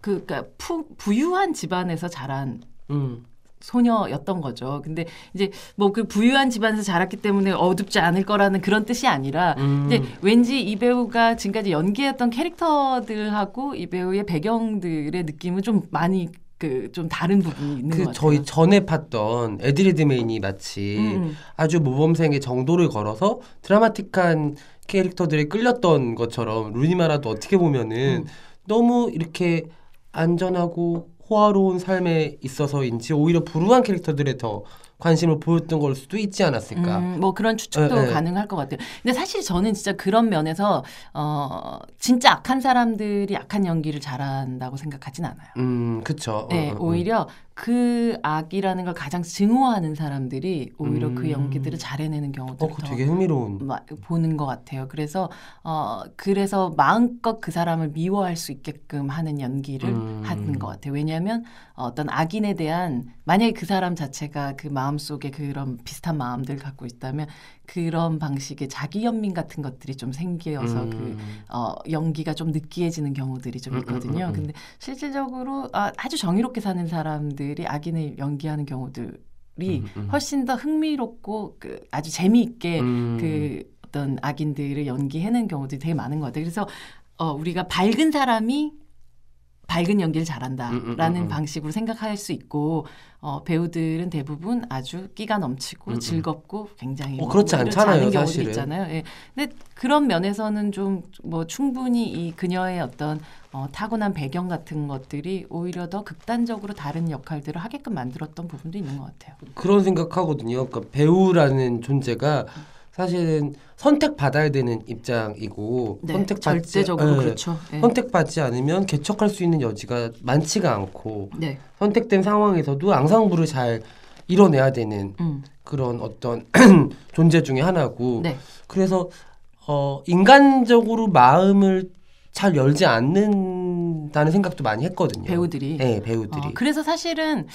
[SPEAKER 1] 그 그러니까 푸, 부유한 집안에서 자란
[SPEAKER 2] 음.
[SPEAKER 1] 소녀였던 거죠. 근데 이제 뭐 그 부유한 집안에서 자랐기 때문에 어둡지 않을 거라는 그런 뜻이 아니라
[SPEAKER 2] 음.
[SPEAKER 1] 이제 왠지 이 배우가 지금까지 연기했던 캐릭터들하고 이 배우의 배경들의 느낌은 좀 많이 그좀 다른 부분이 있는
[SPEAKER 2] 것그
[SPEAKER 1] 같아요.
[SPEAKER 2] 저희 전에 팠던 에드리드 메인이 마치
[SPEAKER 1] 음, 음.
[SPEAKER 2] 아주 모범생의 정도를 걸어서 드라마틱한 캐릭터들에 끌렸던 것처럼 루니마라도 어떻게 보면은
[SPEAKER 1] 음.
[SPEAKER 2] 너무 이렇게 안전하고 호화로운 삶에 있어서인지 오히려 불우한 캐릭터들에 더 관심을 보였던 걸 수도 있지 않았을까.
[SPEAKER 1] 음, 뭐 그런 추측도
[SPEAKER 2] 예, 예.
[SPEAKER 1] 가능할 것 같아요. 근데 사실 저는 진짜 그런 면에서 어 진짜 악한 사람들이 악한 연기를 잘한다고 생각하진 않아요.
[SPEAKER 2] 음, 그쵸.
[SPEAKER 1] 네,
[SPEAKER 2] 어, 어, 어.
[SPEAKER 1] 오히려 그 악이라는 걸 가장 증오하는 사람들이 오히려 그
[SPEAKER 2] 음.
[SPEAKER 1] 연기들을 잘 해내는
[SPEAKER 2] 어, 되게 흥미로운.
[SPEAKER 1] 마- 보는 것 같아요. 그래서 어 그래서 마음껏 그 사람을 미워할 수 있게끔 하는 연기를
[SPEAKER 2] 음.
[SPEAKER 1] 하는 것 같아요. 왜냐하면 어떤 악인에 대한 만약에 그 사람 자체가 그 마음 속에 그런 비슷한 마음들 갖고 있다면 그런 방식의 자기 연민 같은 것들이 좀 생겨서
[SPEAKER 2] 음.
[SPEAKER 1] 그 어, 연기가 좀 느끼해지는 경우들이 좀
[SPEAKER 2] 음, 음,
[SPEAKER 1] 있거든요.
[SPEAKER 2] 음, 음.
[SPEAKER 1] 근데 실질적으로 아, 아주 정의롭게 사는 사람들이 악인을 연기하는 경우들이
[SPEAKER 2] 음, 음.
[SPEAKER 1] 훨씬 더 흥미롭고 그 아주 재미있게
[SPEAKER 2] 음.
[SPEAKER 1] 그 어떤 악인들을 연기해낸 경우들이 되게 많은 것 같아요. 그래서 어, 우리가 밝은 사람이 밝은 연기를 잘한다라는
[SPEAKER 2] 음, 음, 음, 음.
[SPEAKER 1] 방식으로 생각할 수 있고 어, 배우들은 대부분 아주 끼가 넘치고
[SPEAKER 2] 음, 음.
[SPEAKER 1] 즐겁고 굉장히
[SPEAKER 2] 어,
[SPEAKER 1] 뭐
[SPEAKER 2] 그렇지
[SPEAKER 1] 오히려
[SPEAKER 2] 않잖아요, 사실은.
[SPEAKER 1] 있잖아요. 예. 근데 그런 면에서는 좀 뭐 충분히 이 그녀의 어떤 어, 타고난 배경 같은 것들이 오히려 더 극단적으로 다른 역할들을 하게끔 만들었던 부분도 있는 것 같아요.
[SPEAKER 2] 그런 생각하거든요. 그러니까 배우라는 존재가 사실은 선택받아야 되는 입장이고
[SPEAKER 1] 네,
[SPEAKER 2] 선택받지
[SPEAKER 1] 절대적으로
[SPEAKER 2] 예,
[SPEAKER 1] 그렇죠. 예.
[SPEAKER 2] 선택받지 않으면 개척할 수 있는 여지가 많지가 않고
[SPEAKER 1] 네.
[SPEAKER 2] 선택된 상황에서도 앙상블을 잘 이뤄내야 되는
[SPEAKER 1] 음.
[SPEAKER 2] 그런 어떤 존재 중에 하나고
[SPEAKER 1] 네.
[SPEAKER 2] 그래서 어 인간적으로 마음을 잘 열지 않는다는 생각도 많이 했거든요.
[SPEAKER 1] 배우들이.
[SPEAKER 2] 네, 배우들이.
[SPEAKER 1] 어, 그래서 사실은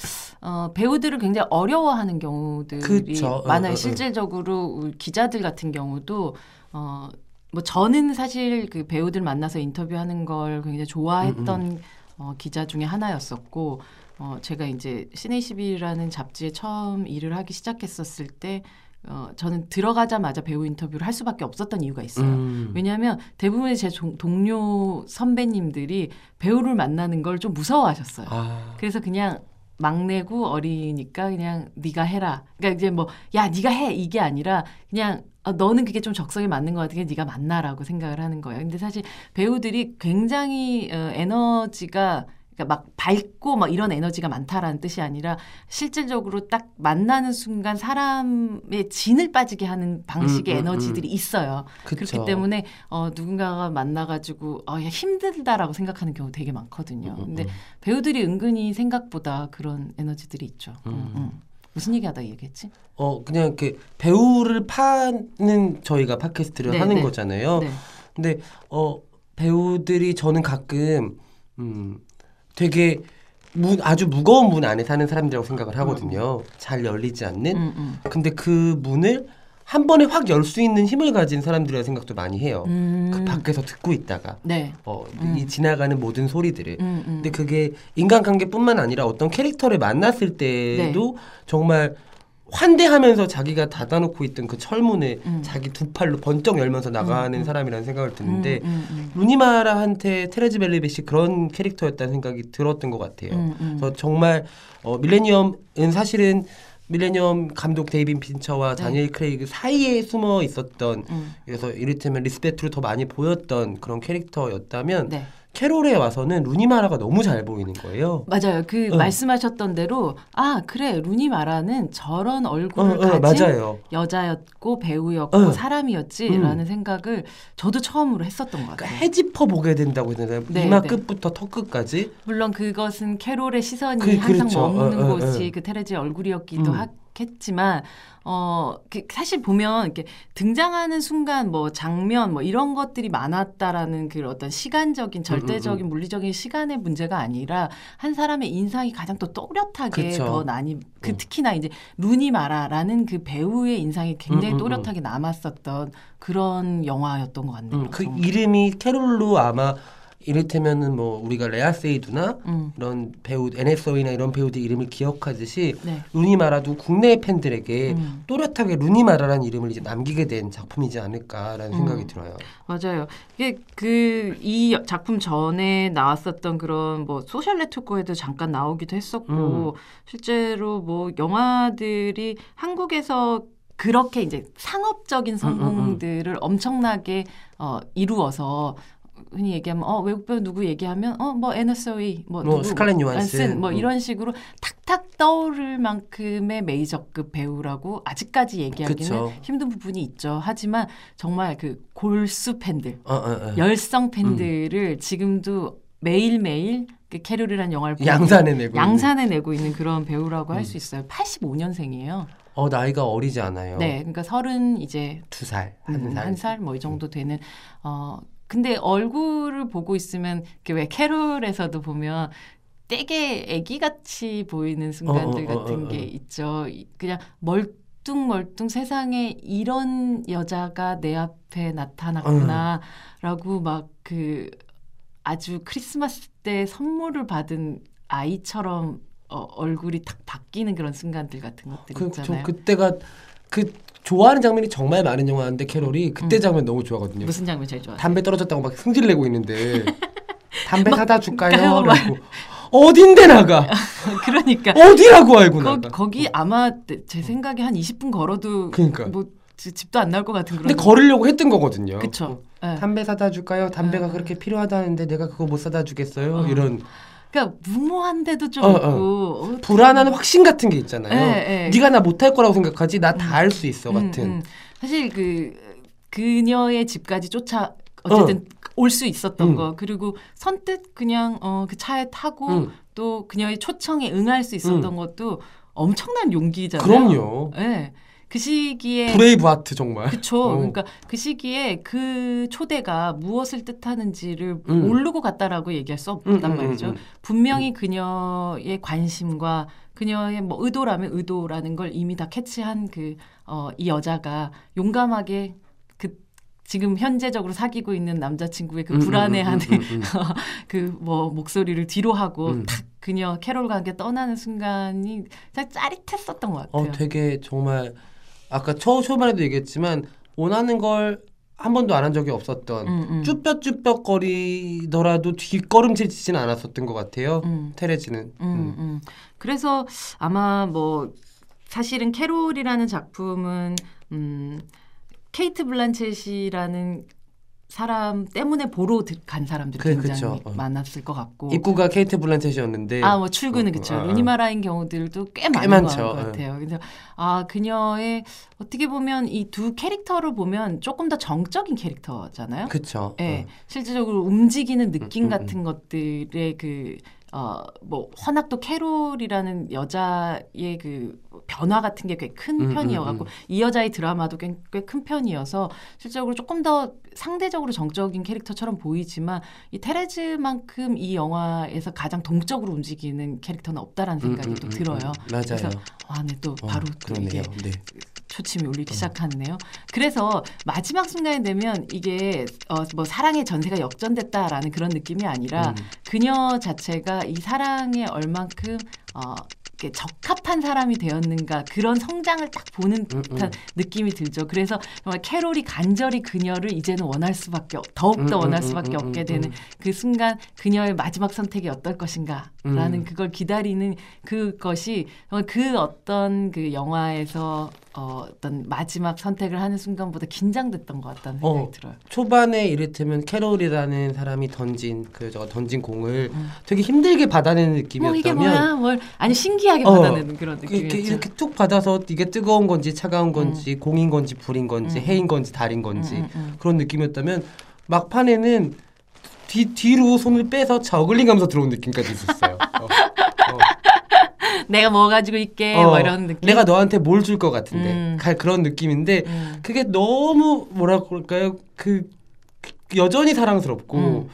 [SPEAKER 1] 어, 배우들을 굉장히 어려워하는 경우들이
[SPEAKER 2] 그쵸.
[SPEAKER 1] 많아요.
[SPEAKER 2] 어, 어, 어.
[SPEAKER 1] 실질적으로 기자들 같은 경우도 어, 뭐 저는 사실 그 배우들 만나서 인터뷰하는 걸 굉장히 좋아했던
[SPEAKER 2] 음,
[SPEAKER 1] 어, 기자 중에 하나였었고 어, 제가 이제 시네이시비라는 잡지에 처음 일을 하기 시작했었을 때 어, 저는 들어가자마자 배우 인터뷰를 할 수밖에 없었던 이유가 있어요.
[SPEAKER 2] 음.
[SPEAKER 1] 왜냐하면 대부분의 제 종- 동료 선배님들이 배우를 만나는 걸 좀 무서워하셨어요.
[SPEAKER 2] 아,
[SPEAKER 1] 그래서 그냥 막내고 어리니까 그냥 네가 해라. 그러니까 이제 뭐 야 네가 해 이게 아니라 그냥 어, 너는 그게 좀 적성에 맞는 것 같으니까 네가 만나라고 생각을 하는 거예요. 근데 사실 배우들이 굉장히 어, 에너지가 그러니까 막 밝고 막 이런 에너지가 많다라는 뜻이 아니라 실질적으로 딱 만나는 순간 사람의 진을 빠지게 하는 방식의
[SPEAKER 2] 음, 음,
[SPEAKER 1] 에너지들이 있어요.
[SPEAKER 2] 그쵸.
[SPEAKER 1] 그렇기 때문에 어, 누군가가 만나가지고 어, 야, 힘들다라고 생각하는 경우 되게 많거든요.
[SPEAKER 2] 음,
[SPEAKER 1] 근데
[SPEAKER 2] 음.
[SPEAKER 1] 배우들이 은근히 생각보다 그런 에너지들이 있죠. 음,
[SPEAKER 2] 음.
[SPEAKER 1] 음. 무슨 얘기하다 얘기했지?
[SPEAKER 2] 어 그냥 이렇게 배우를 파는 저희가 팟캐스트를
[SPEAKER 1] 네,
[SPEAKER 2] 하는
[SPEAKER 1] 네.
[SPEAKER 2] 거잖아요.
[SPEAKER 1] 네.
[SPEAKER 2] 근데 어 배우들이 저는 가끔 음 되게 문, 아주 무거운 문 안에 사는 사람들이라고 생각을 하거든요. 잘 열리지 않는.
[SPEAKER 1] 음, 음.
[SPEAKER 2] 근데 그 문을 한 번에 확 열 수 있는 힘을 가진 사람들이라 생각도 많이 해요.
[SPEAKER 1] 음.
[SPEAKER 2] 그 밖에서 듣고 있다가
[SPEAKER 1] 네.
[SPEAKER 2] 어,
[SPEAKER 1] 음.
[SPEAKER 2] 이 지나가는 모든 소리들을.
[SPEAKER 1] 음, 음.
[SPEAKER 2] 근데 그게 인간관계뿐만 아니라 어떤 캐릭터를 만났을 때도
[SPEAKER 1] 네.
[SPEAKER 2] 정말 환대하면서 자기가 닫아놓고 있던 그 철문을
[SPEAKER 1] 음.
[SPEAKER 2] 자기 두 팔로 번쩍 열면서 나가는
[SPEAKER 1] 음, 음.
[SPEAKER 2] 사람이라는 생각을 드는데
[SPEAKER 1] 음, 음,
[SPEAKER 2] 루니마라한테 테레즈 벨리벳이 그런 캐릭터였다는 생각이 들었던 것 같아요.
[SPEAKER 1] 음, 음.
[SPEAKER 2] 그래서 정말 어, 밀레니엄은 사실은 밀레니엄 감독 데이빗 핀처와
[SPEAKER 1] 네.
[SPEAKER 2] 다니엘 크레이그 사이에 숨어 있었던
[SPEAKER 1] 음.
[SPEAKER 2] 그래서 이를테면 respect를 더 많이 보였던 그런 캐릭터였다면
[SPEAKER 1] 네.
[SPEAKER 2] 캐롤에 와서는 루니마라가 너무 잘 보이는 거예요.
[SPEAKER 1] 맞아요. 그
[SPEAKER 2] 응.
[SPEAKER 1] 말씀하셨던 대로 아 그래 루니 마라는 저런
[SPEAKER 2] 어,
[SPEAKER 1] 얼굴을
[SPEAKER 2] 어,
[SPEAKER 1] 가진
[SPEAKER 2] 맞아요.
[SPEAKER 1] 여자였고 배우였고
[SPEAKER 2] 응.
[SPEAKER 1] 사람이었지라는 생각을 저도 처음으로 했었던 것
[SPEAKER 2] 그러니까
[SPEAKER 1] 같아요.
[SPEAKER 2] 해집어 보게 된다고 되나요?
[SPEAKER 1] 네,
[SPEAKER 2] 이마
[SPEAKER 1] 네.
[SPEAKER 2] 끝부터 턱 끝까지.
[SPEAKER 1] 물론 그것은 캐롤의 시선이
[SPEAKER 2] 그-
[SPEAKER 1] 항상
[SPEAKER 2] 그렇죠.
[SPEAKER 1] 머무는
[SPEAKER 2] 어, 어,
[SPEAKER 1] 곳이
[SPEAKER 2] 어.
[SPEAKER 1] 그 테레지의 얼굴이었기도
[SPEAKER 2] 음.
[SPEAKER 1] 하겠지만 어그 사실 보면 이렇게 등장하는 순간 뭐 장면 뭐 이런 것들이 많았다라는 그 어떤 시간적인 절대적인 물리적인 시간의 문제가 아니라 한 사람의 인상이 가장 또 또렷하게
[SPEAKER 2] 그쵸.
[SPEAKER 1] 더 나니 그
[SPEAKER 2] 음.
[SPEAKER 1] 특히나 이제 루니 마라라는 그 배우의 인상이 굉장히
[SPEAKER 2] 음, 음,
[SPEAKER 1] 또렷하게 남았었던 그런 영화였던 것 같네요.
[SPEAKER 2] 음, 그
[SPEAKER 1] 정말.
[SPEAKER 2] 이름이 캐롤로 아마 이를테면은 뭐 우리가 레아 세이두나
[SPEAKER 1] 음.
[SPEAKER 2] 이런 배우 NSO이나 이런 배우들 이름을 기억하듯이
[SPEAKER 1] 네.
[SPEAKER 2] 루니마라도 국내 팬들에게
[SPEAKER 1] 음.
[SPEAKER 2] 또렷하게 루니마라라는 이름을 이제 남기게 된 작품이지 않을까라는
[SPEAKER 1] 음.
[SPEAKER 2] 생각이 들어요.
[SPEAKER 1] 맞아요. 이게 그 이 작품 전에 나왔었던 그런 뭐 소셜 네트워크에도 잠깐 나오기도 했었고
[SPEAKER 2] 음.
[SPEAKER 1] 실제로 뭐 영화들이 한국에서 그렇게 이제 상업적인 성공들을 엄청나게 어 이루어서 흔히 얘기하면 어 외국 배우 누구 얘기하면 어뭐 앤 해서웨이 뭐
[SPEAKER 2] 뭐
[SPEAKER 1] 누구
[SPEAKER 2] 스칼렛 요한슨,
[SPEAKER 1] 뭐
[SPEAKER 2] 음.
[SPEAKER 1] 이런 식으로 탁탁 떠오를 만큼의 메이저급 배우라고 아직까지 얘기하기는
[SPEAKER 2] 그쵸.
[SPEAKER 1] 힘든 부분이 있죠. 하지만 정말 그 골수 팬들
[SPEAKER 2] 어, 어, 어.
[SPEAKER 1] 열성 팬들을 지금도 매일 매일 그 캐롤이라는 영화를 보고
[SPEAKER 2] 양산해 내고
[SPEAKER 1] 양산해 내고 있는 그런 배우라고 할
[SPEAKER 2] 음.
[SPEAKER 1] 수 있어요. 85년생이에요.
[SPEAKER 2] 어 나이가 어리지 않아요.
[SPEAKER 1] 네, 그러니까 서른 이제
[SPEAKER 2] 두 살, 한
[SPEAKER 1] 음,
[SPEAKER 2] 살.
[SPEAKER 1] 한살 뭐 이 정도 되는 어 근데 얼굴을 보고 있으면 그왜 캐롤에서도 보면 되게 애기같이 보이는 순간들
[SPEAKER 2] 어, 어, 어,
[SPEAKER 1] 같은
[SPEAKER 2] 어,
[SPEAKER 1] 게
[SPEAKER 2] 어.
[SPEAKER 1] 있죠. 이- 그냥 멀뚱멀뚱 세상에 이런 여자가 내 앞에 나타났구나라고 막 그 아주 크리스마스 때 선물을 받은 아이처럼 어, 얼굴이 탁 바뀌는 그런 순간들 같은 것들
[SPEAKER 2] 그, 저
[SPEAKER 1] 있잖아요.
[SPEAKER 2] 그때가 그 좋아하는 장면이 정말 많은 영화인데 캐롤이 그때
[SPEAKER 1] 음.
[SPEAKER 2] 장면 너무 좋아하거든요.
[SPEAKER 1] 무슨 장면 제일 좋아하세요?
[SPEAKER 2] 담배 떨어졌다고 막 승질 내고 있는데 담배
[SPEAKER 1] 막
[SPEAKER 2] 사다 줄까요? 라고 어딘데 나가
[SPEAKER 1] 그러니까
[SPEAKER 2] 어디라고 알고
[SPEAKER 1] 거,
[SPEAKER 2] 나가
[SPEAKER 1] 거기 아마 제 생각에 한 20분 걸어도
[SPEAKER 2] 그러니까.
[SPEAKER 1] 뭐 지- 집도 안 나올 것 같은 그런
[SPEAKER 2] 근데 걸으려고 했던 거거든요.
[SPEAKER 1] 예.
[SPEAKER 2] 담배 사다 줄까요? 담배가
[SPEAKER 1] 음.
[SPEAKER 2] 그렇게 필요하다는데 내가 그거 못 사다 주겠어요?
[SPEAKER 1] 어.
[SPEAKER 2] 이런
[SPEAKER 1] 그러니까 무모한데도 좀
[SPEAKER 2] 어, 어.
[SPEAKER 1] 있고 어,
[SPEAKER 2] 불안한 확신 같은 게 있잖아요.
[SPEAKER 1] 예, 예.
[SPEAKER 2] 네가 나 못할 거라고 생각하지 나 다 할 수 있어
[SPEAKER 1] 음,
[SPEAKER 2] 같은.
[SPEAKER 1] 음. 사실 그 그녀의 집까지 쫓아 어쨌든 올수 있었던
[SPEAKER 2] 음.
[SPEAKER 1] 거 그리고 선뜻 그냥 어, 그 차에 타고
[SPEAKER 2] 음.
[SPEAKER 1] 또 그녀의 초청에 응할 수 있었던 것도 엄청난 용기잖아요.
[SPEAKER 2] 그럼요.
[SPEAKER 1] 예. 그 시기에
[SPEAKER 2] brave heart 정말.
[SPEAKER 1] 그쵸.
[SPEAKER 2] 어.
[SPEAKER 1] 그러니까 그 시기에 그 초대가 무엇을 뜻하는지를
[SPEAKER 2] 음.
[SPEAKER 1] 모르고 갔다라고 얘기할 수
[SPEAKER 2] 음,
[SPEAKER 1] 없단
[SPEAKER 2] 음,
[SPEAKER 1] 말이죠.
[SPEAKER 2] 음, 음.
[SPEAKER 1] 분명히 그녀의 관심과 그녀의 뭐 의도라면 의도라는 걸 이미 다 캐치한 그, 어, 이 여자가 용감하게 그 지금 현재적으로 사귀고 있는 남자친구의 그
[SPEAKER 2] 음, 음,
[SPEAKER 1] 불안해하는
[SPEAKER 2] 음, 음, 음.
[SPEAKER 1] 그뭐 목소리를 뒤로 하고
[SPEAKER 2] 음.
[SPEAKER 1] 탁 그녀 캐롤과 함께 떠나는 순간이 참 짜릿했었던 것 같아요.
[SPEAKER 2] 어, 되게 정말 아까 초 초반에도 얘기했지만 원하는 걸 한 번도 안 한 적이 없었던
[SPEAKER 1] 음, 음.
[SPEAKER 2] 쭈뼛쭈뼛거리더라도 뒷걸음질 치지는 않았었던 것 같아요.
[SPEAKER 1] 음.
[SPEAKER 2] 테레지는.
[SPEAKER 1] 음, 음. 그래서 아마 뭐 사실은 캐롤이라는 작품은 음, 케이트 블란쳇이라는 사람 때문에 보러 들- 간 사람들이
[SPEAKER 2] 그-
[SPEAKER 1] 굉장히
[SPEAKER 2] 그쵸. 어.
[SPEAKER 1] 많았을 것 같고
[SPEAKER 2] 입구가 케이트 블란쳇이었는데
[SPEAKER 1] 아, 뭐 출근은
[SPEAKER 2] 어,
[SPEAKER 1] 그쵸.
[SPEAKER 2] 어, 어.
[SPEAKER 1] 루니마라인 경우들도 꽤 많은
[SPEAKER 2] 많죠.
[SPEAKER 1] 것 같아요. 그래서 아 그녀의 어떻게 보면 이 두 캐릭터를 보면 조금 더 정적인 캐릭터잖아요.
[SPEAKER 2] 그쵸.
[SPEAKER 1] 예,
[SPEAKER 2] 어.
[SPEAKER 1] 실질적으로 움직이는 느낌
[SPEAKER 2] 음, 음,
[SPEAKER 1] 같은 것들의 그, 어, 뭐, 워낙 또 캐롤이라는 여자의 그 변화 같은 게 꽤큰
[SPEAKER 2] 음, 음,
[SPEAKER 1] 편이어갖고,
[SPEAKER 2] 음.
[SPEAKER 1] 이 여자의 드라마도 꽤 큰 편이어서, 실질적으로 조금 더 상대적으로 정적인 캐릭터처럼 보이지만, 이 테레즈만큼 이 영화에서 가장 동적으로 움직이는 캐릭터는 없다라는 생각이
[SPEAKER 2] 음,
[SPEAKER 1] 또
[SPEAKER 2] 음, 음,
[SPEAKER 1] 들어요.
[SPEAKER 2] 음. 맞아요.
[SPEAKER 1] 그래서, 와, 네, 또
[SPEAKER 2] 어,
[SPEAKER 1] 바로 또 이게.
[SPEAKER 2] 네.
[SPEAKER 1] 초침이 울리기 시작하네요. 그래서 마지막 순간이 되면 이게 어, 뭐 사랑의 전세가 역전됐다라는 그런 느낌이 아니라
[SPEAKER 2] 음.
[SPEAKER 1] 그녀 자체가 이 사랑에 얼만큼 어, 이렇게 적합한 사람이 되었는가 그런 성장을 딱 보는
[SPEAKER 2] 음,
[SPEAKER 1] 듯한
[SPEAKER 2] 음.
[SPEAKER 1] 느낌이 들죠. 그래서 정말 캐롤이 간절히 그녀를 이제는 원할 수밖에 없- 더욱더
[SPEAKER 2] 음,
[SPEAKER 1] 원할
[SPEAKER 2] 음,
[SPEAKER 1] 수밖에
[SPEAKER 2] 음,
[SPEAKER 1] 없게
[SPEAKER 2] 음,
[SPEAKER 1] 되는
[SPEAKER 2] 음.
[SPEAKER 1] 그 순간 그녀의 마지막 선택이 어떨 것인가라는
[SPEAKER 2] 음.
[SPEAKER 1] 그걸 기다리는 그것이 정말 그 어떤 그 영화에서 어, 어떤 마지막 선택을 하는 순간보다 긴장됐던 것 같다는 생각이
[SPEAKER 2] 어.
[SPEAKER 1] 들어요.
[SPEAKER 2] 초반에 이를테면 캐롤이라는 사람이 던진 그저 던진 공을 되게 힘들게 받아내는 느낌이었다면
[SPEAKER 1] 뭐 이게 뭐야? 뭘 아니 신기하게
[SPEAKER 2] 어,
[SPEAKER 1] 받아내는 그런
[SPEAKER 2] 이렇게,
[SPEAKER 1] 느낌이었죠.
[SPEAKER 2] 이렇게 툭 받아서 이게 뜨거운 건지 차가운 건지 공인 건지 불인 건지
[SPEAKER 1] 음.
[SPEAKER 2] 해인 건지 달인 건지
[SPEAKER 1] 음, 음, 음.
[SPEAKER 2] 그런 느낌이었다면 막판에는 뒤 뒤로 손을 빼서 저글링 하면서 들어온 느낌까지 있었어요.
[SPEAKER 1] 내가 뭐 가지고 있게
[SPEAKER 2] 어,
[SPEAKER 1] 뭐 이런 느낌.
[SPEAKER 2] 내가 너한테 뭘 줄 것 같은데
[SPEAKER 1] 음.
[SPEAKER 2] 갈 그런 느낌인데
[SPEAKER 1] 음.
[SPEAKER 2] 그게 너무 뭐라 그럴까요? 그, 그 여전히 사랑스럽고
[SPEAKER 1] 음.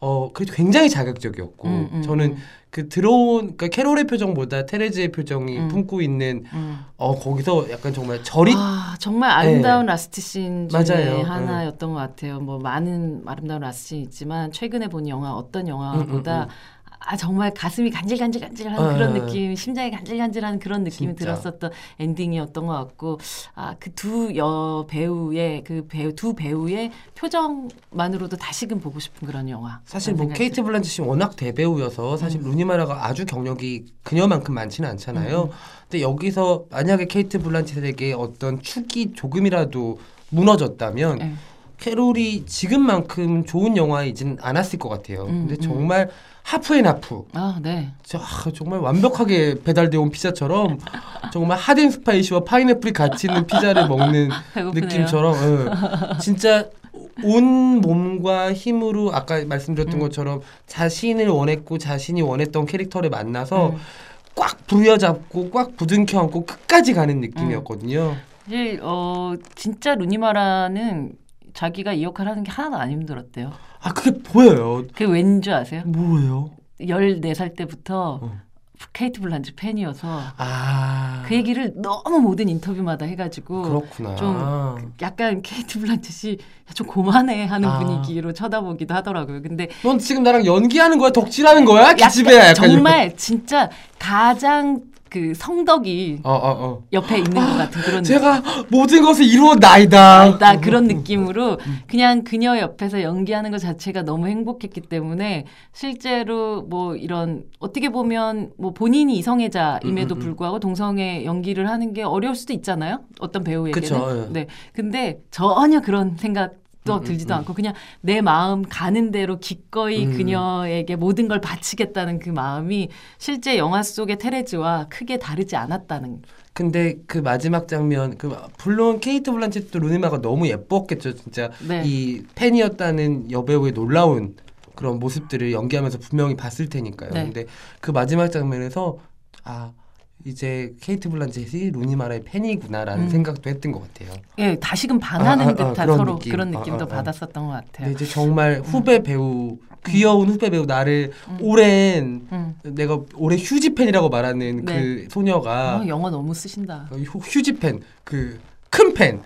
[SPEAKER 2] 어그 굉장히 자극적이었고
[SPEAKER 1] 음, 음,
[SPEAKER 2] 저는
[SPEAKER 1] 음.
[SPEAKER 2] 그 들어온 그러니까 캐롤의 표정보다 테레즈의 표정이
[SPEAKER 1] 음.
[SPEAKER 2] 품고 있는
[SPEAKER 1] 음.
[SPEAKER 2] 어 거기서 약간 정말 절이
[SPEAKER 1] 아, 정말 아름다운 last scene 중에
[SPEAKER 2] 맞아요.
[SPEAKER 1] 하나였던 것 같아요. 뭐 많은 아름다운 last scene 있지만 최근에 본 영화 어떤
[SPEAKER 2] 음,
[SPEAKER 1] 영화보다
[SPEAKER 2] 음,
[SPEAKER 1] 아 정말 가슴이 간질간질간질한
[SPEAKER 2] 아,
[SPEAKER 1] 그런
[SPEAKER 2] 아,
[SPEAKER 1] 느낌, 심장이 간질간질한 그런 느낌이
[SPEAKER 2] 진짜.
[SPEAKER 1] 들었었던 엔딩이었던 것 같고 아 그 두 여 배우의 그 배우 두 배우의 표정만으로도 다시금 보고 싶은 그런 영화.
[SPEAKER 2] 사실 뭐 케이트 블란쳇이 워낙 대배우여서 사실
[SPEAKER 1] 음.
[SPEAKER 2] 루니마라가 아주 경력이 그녀만큼 많지는 않잖아요.
[SPEAKER 1] 음.
[SPEAKER 2] 근데 여기서 만약에 케이트 블란쳇에게 어떤 축이 조금이라도 무너졌다면
[SPEAKER 1] 네.
[SPEAKER 2] 캐롤이 지금만큼 좋은 영화이진 않았을 것 같아요.
[SPEAKER 1] 음,
[SPEAKER 2] 근데
[SPEAKER 1] 음.
[SPEAKER 2] 정말 하프앤 하프.
[SPEAKER 1] 아 네.
[SPEAKER 2] 저, 아, 정말 완벽하게 배달되어 온 피자처럼 정말 핫앤 스파이시와 파인애플이 같이 있는 피자를 먹는. 느낌처럼 예. 진짜 온 몸과 힘으로 아까 말씀드렸던
[SPEAKER 1] 음.
[SPEAKER 2] 것처럼 자신을 원했고 자신이 원했던 캐릭터를 만나서
[SPEAKER 1] 음.
[SPEAKER 2] 꽉 부여잡고 꽉 부둥켜 안고 끝까지 가는 느낌이었거든요.
[SPEAKER 1] 사실 어 진짜 루니마라는 자기가 이 역할 하는 게 하나도 안 힘들었대요.
[SPEAKER 2] 아 그게 보여요.
[SPEAKER 1] 그게 왠 줄 아세요?
[SPEAKER 2] 뭐예요?
[SPEAKER 1] 14살 때부터
[SPEAKER 2] 어.
[SPEAKER 1] 케이트 블란츠 팬이어서
[SPEAKER 2] 아
[SPEAKER 1] 그 얘기를 너무 모든 인터뷰마다 해가지고
[SPEAKER 2] 그렇구나.
[SPEAKER 1] 좀 약간 케이트 블란쳇이 좀 고만해 하는
[SPEAKER 2] 아.
[SPEAKER 1] 분위기로 쳐다보기도 하더라고요. 근데
[SPEAKER 2] 넌 지금 나랑 연기하는 거야? 덕질하는 거야? 기집애야 약간
[SPEAKER 1] 정말 진짜 가장 그 성덕이
[SPEAKER 2] 어 어 어.
[SPEAKER 1] 옆에 있는 것 같은 그런
[SPEAKER 2] 제가 모든 것을 이루어 나이다.
[SPEAKER 1] 나 그런 느낌으로 그냥 그녀 옆에서 연기하는 것 자체가 너무 행복했기 때문에 실제로 뭐 이런 어떻게 보면 뭐 본인이 이성애자임에도
[SPEAKER 2] 음, 음, 음.
[SPEAKER 1] 불구하고 동성애 연기를 하는 게 어려울 수도 있잖아요. 어떤 배우에게는.
[SPEAKER 2] 그쵸, 예.
[SPEAKER 1] 네. 근데 전혀 그런 생각 도
[SPEAKER 2] 음, 음,
[SPEAKER 1] 들지도
[SPEAKER 2] 음.
[SPEAKER 1] 않고 그냥 내 마음 가는 대로 기꺼이
[SPEAKER 2] 음.
[SPEAKER 1] 그녀에게 모든 걸 바치겠다는 그 마음이 실제 영화 속의 테레즈와 크게 다르지 않았다는
[SPEAKER 2] 근데 그 마지막 장면 그 물론 케이트 블란쳇도 루니마가 너무 예뻤겠죠 진짜
[SPEAKER 1] 네.
[SPEAKER 2] 이 팬이었다는 여배우의 놀라운 그런 모습들을 연기하면서 분명히 봤을 테니까요.
[SPEAKER 1] 네.
[SPEAKER 2] 근데 그 마지막 장면에서 아 이제 케이트 블란쳇이 루니 마라의 팬이구나라는
[SPEAKER 1] 음.
[SPEAKER 2] 생각도 했던 것 같아요.
[SPEAKER 1] 예, 다시금 반하는
[SPEAKER 2] 아, 아, 아,
[SPEAKER 1] 듯한
[SPEAKER 2] 그런
[SPEAKER 1] 서로
[SPEAKER 2] 느낌.
[SPEAKER 1] 그런
[SPEAKER 2] 아,
[SPEAKER 1] 느낌도
[SPEAKER 2] 아, 아.
[SPEAKER 1] 받았었던 것 같아요.
[SPEAKER 2] 이제 정말 후배 배우 귀여운 후배 배우 나를 오랜
[SPEAKER 1] 음.
[SPEAKER 2] 내가 올해 휴지 팬이라고 말하는
[SPEAKER 1] 네.
[SPEAKER 2] 그 소녀가
[SPEAKER 1] 어, 영어 너무 쓰신다.
[SPEAKER 2] 어, 휴- 휴지 팬, 그 큰 팬,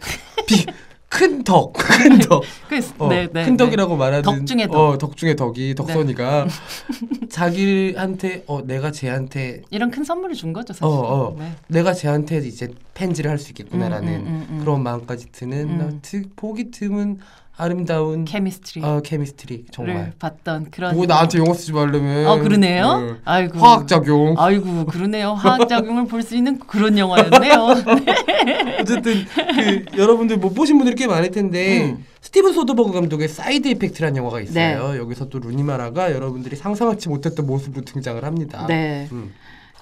[SPEAKER 2] 비, 큰 덕, 큰 덕,
[SPEAKER 1] 그,
[SPEAKER 2] 어,
[SPEAKER 1] 네, 네,
[SPEAKER 2] 큰
[SPEAKER 1] 네.
[SPEAKER 2] 덕이라고 말하는
[SPEAKER 1] 덕 중에 덕. 네.
[SPEAKER 2] 어, 덕 중에 덕이 덕선이가 자기한테 어 내가 쟤한테
[SPEAKER 1] 이런 큰 선물을 준 거죠, 사실.
[SPEAKER 2] 어, 어.
[SPEAKER 1] 네.
[SPEAKER 2] 내가 쟤한테 이제 팬질을 할수 있겠구나라는
[SPEAKER 1] 음, 음, 음, 음.
[SPEAKER 2] 그런 마음까지 드는
[SPEAKER 1] 음.
[SPEAKER 2] 나 드, 보기 드문 아름다운
[SPEAKER 1] chemistry를
[SPEAKER 2] 어, chemistry 정말.
[SPEAKER 1] 봤던 그런
[SPEAKER 2] 뭐 나한테 영어 쓰지 말라며.
[SPEAKER 1] 어 그러네요.
[SPEAKER 2] 네.
[SPEAKER 1] 아이고
[SPEAKER 2] 화학 작용.
[SPEAKER 1] 아이고 그러네요. 화학 작용을 볼 수 있는 그런 영화였네요.
[SPEAKER 2] 어쨌든 그 여러분들 못 보신 분들이 꽤 많을 텐데
[SPEAKER 1] 음.
[SPEAKER 2] 스티븐 소더버그 감독의 side effect라는 영화가 있어요.
[SPEAKER 1] 네.
[SPEAKER 2] 여기서 또 루니마라가 여러분들이 상상하지 못했던 모습으로 등장을 합니다.
[SPEAKER 1] 네.
[SPEAKER 2] 음.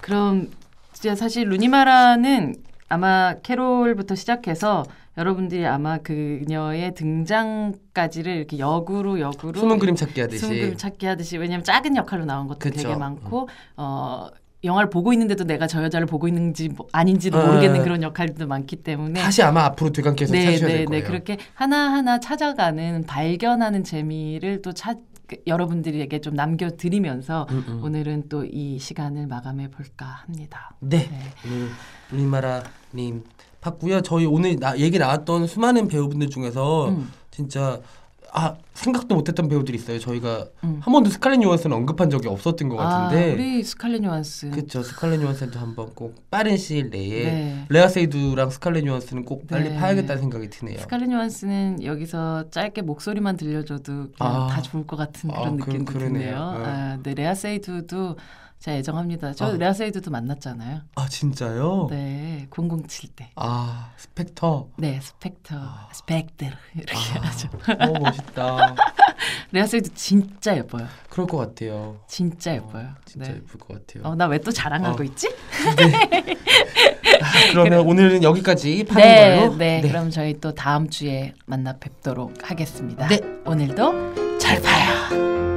[SPEAKER 1] 그럼 진짜 사실 루니마라는 아마 캐롤부터 시작해서 여러분들이 아마 그녀의 등장까지를 이렇게 역으로 역으로
[SPEAKER 2] 숨은 그림 찾기 하듯이.
[SPEAKER 1] 숨은 그림 찾기 하듯이 왜냐면 작은 역할로 나온 것도
[SPEAKER 2] 그쵸.
[SPEAKER 1] 되게 많고 어 영화를 보고 있는데도 내가 저 여자를 보고 있는지 뭐 아닌지도
[SPEAKER 2] 어.
[SPEAKER 1] 모르겠는 그런 역할들도 많기 때문에
[SPEAKER 2] 다시 아마 앞으로 되감기해서 찾으셔야 될 거예요.
[SPEAKER 1] 네, 그렇게 하나하나 찾아가는 발견하는 재미를 또 찾, 그 여러분들에게 좀 남겨드리면서
[SPEAKER 2] 음, 음.
[SPEAKER 1] 오늘은 또 이 시간을 마감해 볼까 합니다.
[SPEAKER 2] 네.
[SPEAKER 1] 네.
[SPEAKER 2] 오늘 루니마라님 봤고요. 저희 오늘 나, 얘기 나왔던 수많은 배우분들 중에서
[SPEAKER 1] 음.
[SPEAKER 2] 진짜 아 생각도 못했던 배우들이 있어요. 저희가
[SPEAKER 1] 음.
[SPEAKER 2] 한 번도 스칼렛 요한슨은 언급한 적이 없었던 것 같은데.
[SPEAKER 1] 아, 우리 스칼렛 요한슨.
[SPEAKER 2] 그렇죠. 스칼렛 요한슨도 한번 꼭 빠른 시일 내에
[SPEAKER 1] 네.
[SPEAKER 2] 레아 세이두랑 스칼렛 요한슨은 꼭 빨리
[SPEAKER 1] 네.
[SPEAKER 2] 파야겠다는 생각이 드네요.
[SPEAKER 1] 스칼렛 요한슨은 여기서 짧게 목소리만 들려줘도
[SPEAKER 2] 아.
[SPEAKER 1] 다 좋을 것 같은
[SPEAKER 2] 아,
[SPEAKER 1] 그런
[SPEAKER 2] 그-
[SPEAKER 1] 느낌도
[SPEAKER 2] 그러네요.
[SPEAKER 1] 드네요.
[SPEAKER 2] 네.
[SPEAKER 1] 아, 네, 레아 세이두도 제가 애정합니다. 저
[SPEAKER 2] 아.
[SPEAKER 1] 레아 세이두도 만났잖아요.
[SPEAKER 2] 아 진짜요?
[SPEAKER 1] 네, 007 때.
[SPEAKER 2] 아 스펙터.
[SPEAKER 1] 네, 스펙터, 스펙터 이렇게
[SPEAKER 2] 아,
[SPEAKER 1] 하죠.
[SPEAKER 2] 너무 멋있다.
[SPEAKER 1] 레아 세이두 진짜 예뻐요.
[SPEAKER 2] 그럴 것 같아요.
[SPEAKER 1] 진짜 예뻐요.
[SPEAKER 2] 진짜
[SPEAKER 1] 네.
[SPEAKER 2] 예쁠 것 같아요.
[SPEAKER 1] 어, 나 왜 또 자랑하고
[SPEAKER 2] 어.
[SPEAKER 1] 있지?
[SPEAKER 2] 그러면 오늘은 여기까지 파는
[SPEAKER 1] 네,
[SPEAKER 2] 걸로.
[SPEAKER 1] 네, 그럼 저희 또 다음 주에 만나 뵙도록 하겠습니다.
[SPEAKER 2] 네.
[SPEAKER 1] 오늘도 잘 봐요.